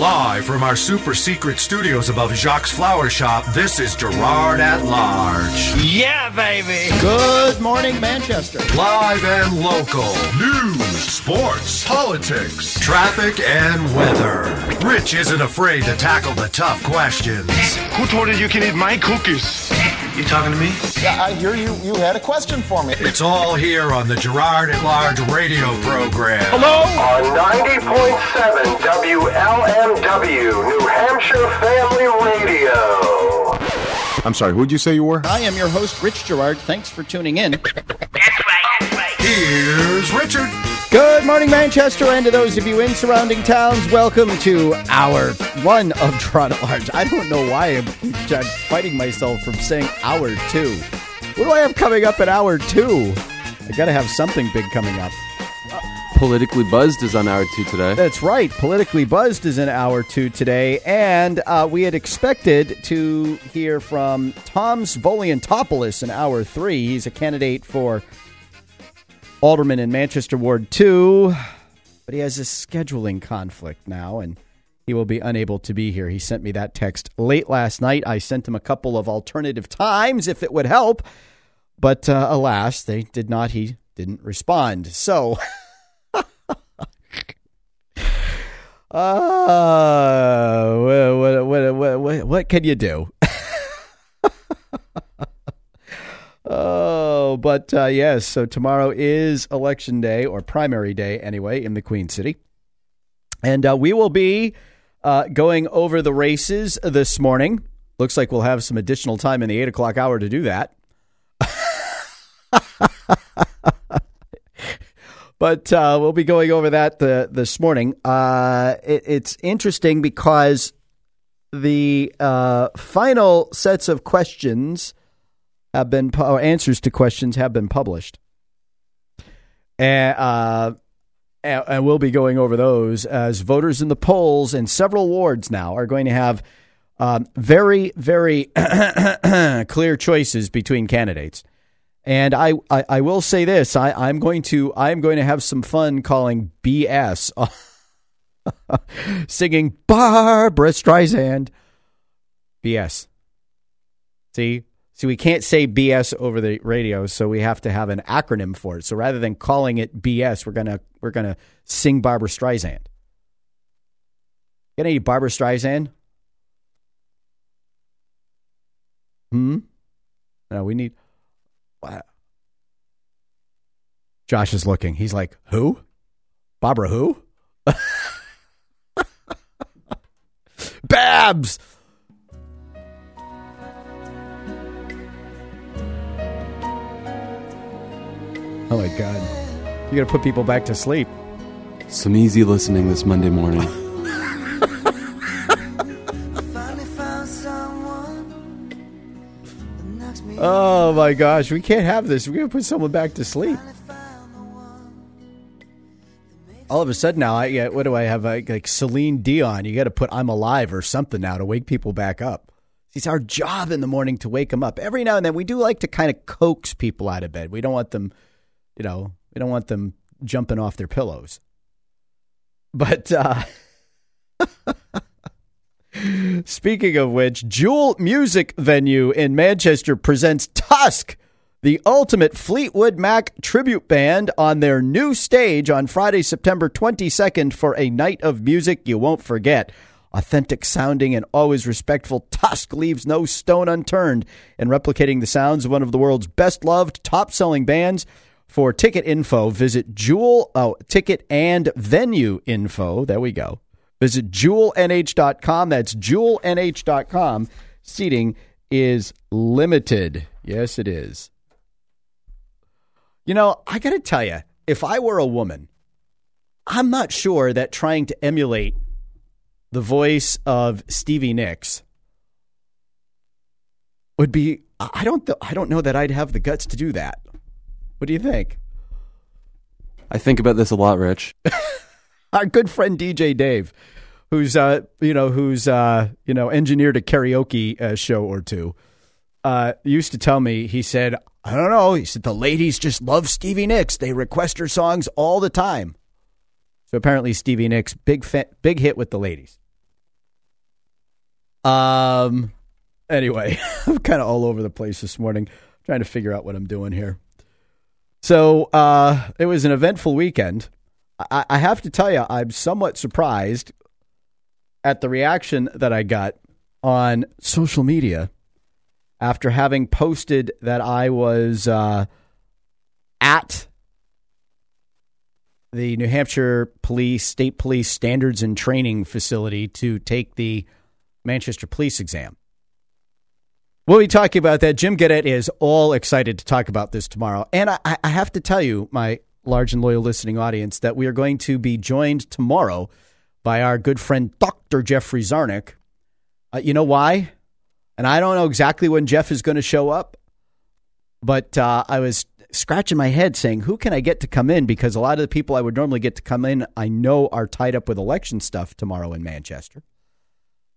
Live from our super secret studios above Jacques Flower Shop, this is Girard at Large. Yeah, baby. Good morning, Manchester. Live and local. News, sports, politics, traffic, and weather. Rich isn't afraid to tackle the tough questions. Who told you you can eat my cookies? You talking to me? Yeah, I hear you. You had a question for me. It's all here on the Girard at Large radio program. Hello? on 90.7 WLMW, New Hampshire Family Radio. I'm sorry, who'd you say you were? I am your host, Rich Girard. Thanks for tuning in. That's right. Here's Richard. Good morning, Manchester, and to those of you in surrounding towns, welcome to hour one of at Large. I don't know why I'm, I'm fighting myself from saying hour two. What do I have coming up at hour two? I got to have something big coming up. Politically Buzzed is on hour two today. That's right. Politically Buzzed is in hour two today, and uh, we had expected to hear from Tom Svoliantopoulos in hour three. He's a candidate for alderman in Manchester Ward two, but he has a scheduling conflict now, and he will be unable to be here. He sent me that text late last night. I sent him a couple of alternative times if it would help, but uh, alas, they did not. He didn't respond. So. Uh, what, what, what, what, what can you do? oh, but uh, yes, so tomorrow is election day, or primary day anyway, in the Queen City. And uh, we will be uh, going over the races this morning. Looks like we'll have some additional time in the 8 o'clock hour to do that. but uh, we'll be going over that the, this morning. Uh, it, it's interesting because the uh, final sets of questions have been pu- answers to questions have been published, and, uh, and and we'll be going over those as voters in the polls in several wards now are going to have um, very very clear choices between candidates. And I, I, I will say this: I, I'm going to I'm going to have some fun calling BS, singing Barbra Streisand. BS. See, see, we can't say BS over the radio, so we have to have an acronym for it. So rather than calling it BS, we're gonna we're gonna sing Barbra Streisand. Get any Barbra Streisand? Hmm. No, we need. Wow. Josh is looking. He's like, who? Barbara who? Babs! Oh my God. You got to put people back to sleep. Some easy listening this Monday morning. Oh my gosh. We can't have this. We're going to put someone back to sleep. All of a sudden now, I yeah, what do I have? Like, like Celine Dion. You got to put "I'm Alive" or something now to wake people back up. It's our job in the morning to wake them up. Every now and then, we do like to kind of coax people out of bed. We don't want them, you know, we don't want them jumping off their pillows. But uh, speaking of which, Jewel Music Venue in Manchester presents Tusk the ultimate Fleetwood Mac tribute band on their new stage on Friday, September 22nd for a night of music you won't forget. Authentic sounding and always respectful, Tusk leaves no stone unturned in replicating the sounds of one of the world's best loved, top selling bands. For ticket info, visit Jewel, oh, ticket and venue info. There we go. Visit jewelnh.com. That's jewelnh.com. Seating is limited. Yes, it is. You know, I got to tell you, if I were a woman, I'm not sure that trying to emulate the voice of Stevie Nicks would be. I don't. Th- I don't know that I'd have the guts to do that. What do you think? I think about this a lot, Rich. Our good friend DJ Dave, who's uh, you know, who's uh, you know, engineered a karaoke uh, show or two, uh, used to tell me. He said, I don't know. He said the ladies just love Stevie Nicks. They request her songs all the time. So apparently Stevie Nicks big fa- big hit with the ladies. Um. Anyway, I'm kind of all over the place this morning, trying to figure out what I'm doing here. So uh, it was an eventful weekend. I, I have to tell you, I'm somewhat surprised at the reaction that I got on social media after having posted that I was uh, at the New Hampshire Police State Police Standards and Training Facility to take the Manchester Police exam. We'll be talking about that. Jim Gadet is all excited to talk about this tomorrow. And I, I have to tell you, my large and loyal listening audience, that we are going to be joined tomorrow by our good friend Dr. Jeffrey Zarnick. Uh, you know why? And I don't know exactly when Jeff is going to show up, but uh, I was scratching my head saying, who can I get to come in? Because a lot of the people I would normally get to come in, I know are tied up with election stuff tomorrow in Manchester.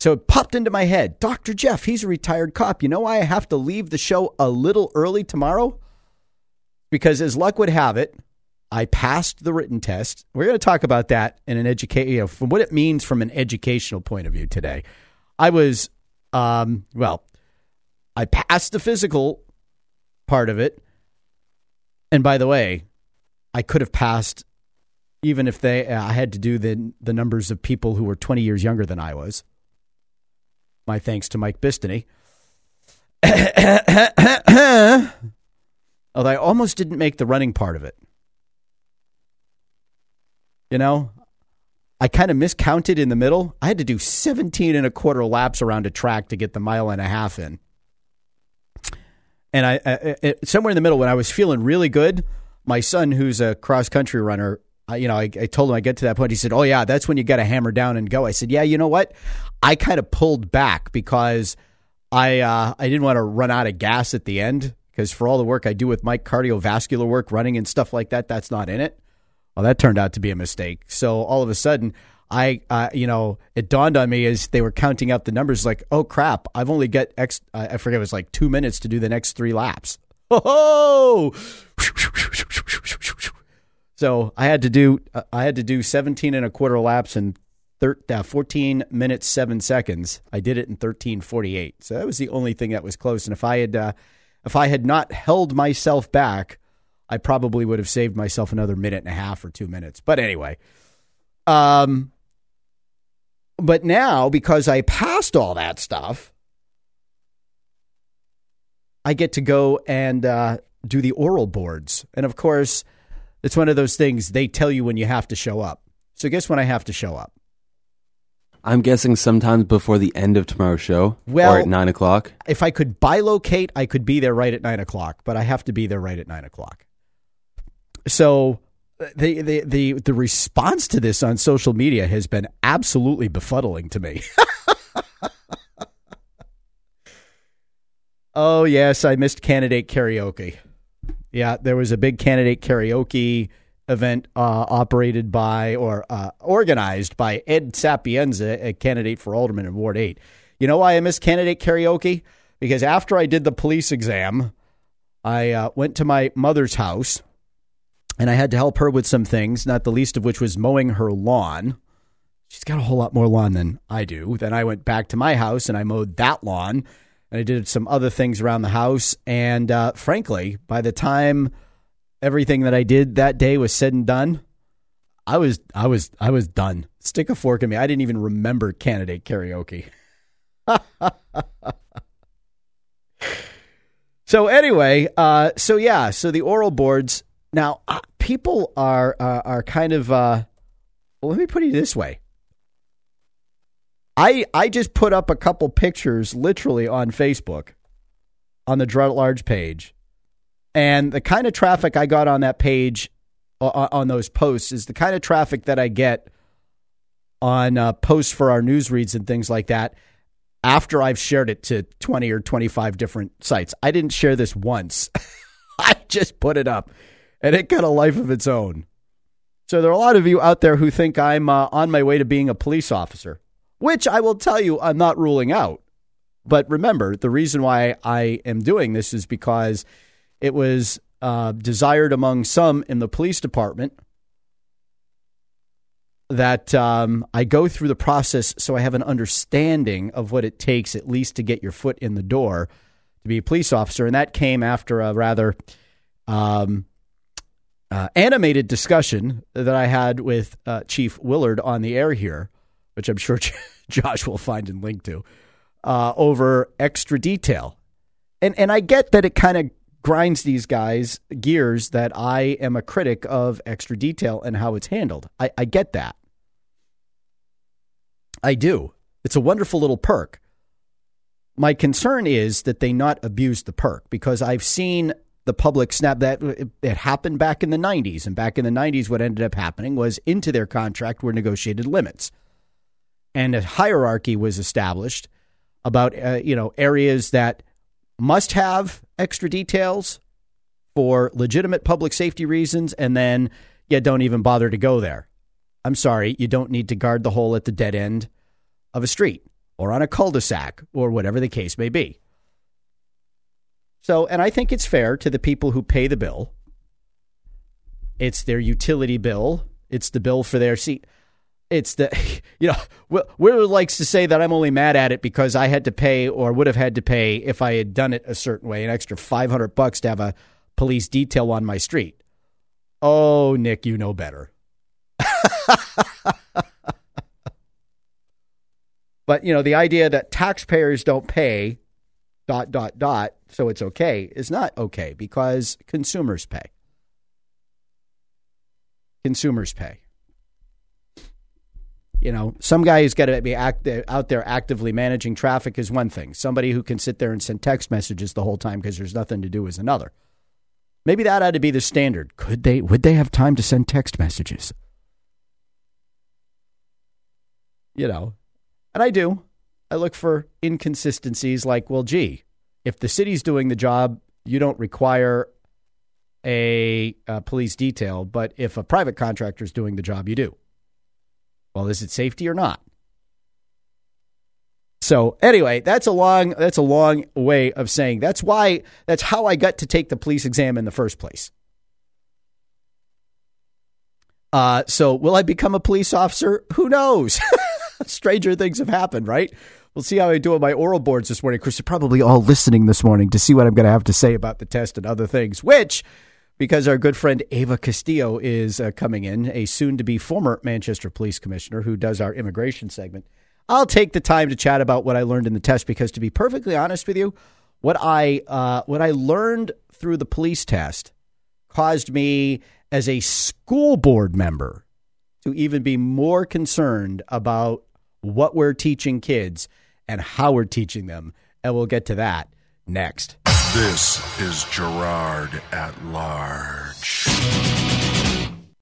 So it popped into my head Dr. Jeff, he's a retired cop. You know why I have to leave the show a little early tomorrow? Because as luck would have it, I passed the written test. We're going to talk about that in an educate, you know, from what it means from an educational point of view today. I was, um, well, I passed the physical part of it. And by the way, I could have passed even if they I had to do the the numbers of people who were 20 years younger than I was. My thanks to Mike Bistany. Although I almost didn't make the running part of it. You know, I kind of miscounted in the middle. I had to do 17 and a quarter laps around a track to get the mile and a half in. And I, I, I somewhere in the middle, when I was feeling really good, my son, who's a cross country runner, I, you know, I, I told him I get to that point. He said, "Oh yeah, that's when you got to hammer down and go." I said, "Yeah, you know what? I kind of pulled back because I uh, I didn't want to run out of gas at the end because for all the work I do with my cardiovascular work, running and stuff like that, that's not in it." Well, that turned out to be a mistake. So all of a sudden, I, uh, you know, it dawned on me as they were counting out the numbers, like, oh crap, I've only got X, I forget, it was like two minutes to do the next three laps. Oh, so I had to do, uh, I had to do 17 and a quarter laps in thir- uh, 14 minutes, seven seconds. I did it in 1348. So that was the only thing that was close. And if I had, uh, if I had not held myself back, I probably would have saved myself another minute and a half or two minutes. But anyway, um, but now because I passed all that stuff, I get to go and uh, do the oral boards. And of course, it's one of those things they tell you when you have to show up. So guess when I have to show up? I'm guessing sometimes before the end of tomorrow's show Well- or at 9 o'clock. If I could bilocate, I could be there right at nine o'clock, but I have to be there right at nine o'clock. So uh, the the the the response to this on social media has been absolutely befuddling to me. oh yes, I missed candidate karaoke. Yeah, there was a big candidate karaoke event uh, operated by or uh, organized by Ed Sapienza, a candidate for alderman in Ward Eight. You know why I missed candidate karaoke? Because after I did the police exam, I uh, went to my mother's house and I had to help her with some things, not the least of which was mowing her lawn. She's got a whole lot more lawn than I do. Then I went back to my house and I mowed that lawn, and I did some other things around the house. And uh, frankly, by the time everything that I did that day was said and done, I was I was I was done. Stick a fork in me. I didn't even remember candidate karaoke. so anyway, uh, so yeah, so the oral boards now, uh, people are uh, are kind of. Uh, well, let me put it this way. I I just put up a couple pictures, literally on Facebook, on the Girard at Large page, and the kind of traffic I got on that page, uh, on those posts, is the kind of traffic that I get on uh, posts for our news reads and things like that. After I've shared it to twenty or twenty five different sites, I didn't share this once. I just put it up and it got a life of its own. So there are a lot of you out there who think I'm uh, on my way to being a police officer, which I will tell you I'm not ruling out. But remember, the reason why I am doing this is because it was uh, desired among some in the police department that um, I go through the process so I have an understanding of what it takes, at least to get your foot in the door to be a police officer. And that came after a rather um, uh, animated discussion that I had with uh, Chief Willard on the air here, which I'm sure Josh will find and link to, uh, over extra detail. And, and I get that it kind of grinds these guys gears that I am a critic of extra detail and how it's handled. I, I get that. I do. It's a wonderful little perk. My concern is that they not abuse the perk because I've seen the public snap that it happened back in the 90s. And back in the 90s, what ended up happening was into their contract were negotiated limits. And a hierarchy was established about, uh, you know, areas that must have extra details for legitimate public safety reasons. And then you don't even bother to go there. I'm sorry, you don't need to guard the hole at the dead end of a street or on a cul de sac or whatever the case may be. So, and I think it's fair to the people who pay the bill. It's their utility bill, it's the bill for their seat. It's the, you know, Will likes to say that I'm only mad at it because I had to pay or would have had to pay if I had done it a certain way, an extra 500 bucks to have a police detail on my street. Oh, Nick, you know better. but, you know, the idea that taxpayers don't pay dot, dot, dot, so it's okay is not okay because consumers pay. Consumers pay. You know, some guy who's got to be out there actively managing traffic is one thing. Somebody who can sit there and send text messages the whole time because there's nothing to do is another. Maybe that ought to be the standard. Could they? Would they have time to send text messages? You know, and I do. I look for inconsistencies like, well, gee, if the city's doing the job, you don't require a, a police detail, but if a private contractor is doing the job, you do. Well, is it safety or not? So anyway, that's a long that's a long way of saying that's why that's how I got to take the police exam in the first place. Uh, so will I become a police officer? Who knows? Stranger things have happened, right? We'll see how I do on my oral boards this morning. Course, you're probably all listening this morning to see what I'm going to have to say about the test and other things, which, because our good friend Ava Castillo is uh, coming in, a soon to be former Manchester Police Commissioner who does our immigration segment, I'll take the time to chat about what I learned in the test because, to be perfectly honest with you, what I, uh, what I learned through the police test caused me as a school board member to even be more concerned about what we're teaching kids and how we're teaching them. And we'll get to that next. This is Girard at Large.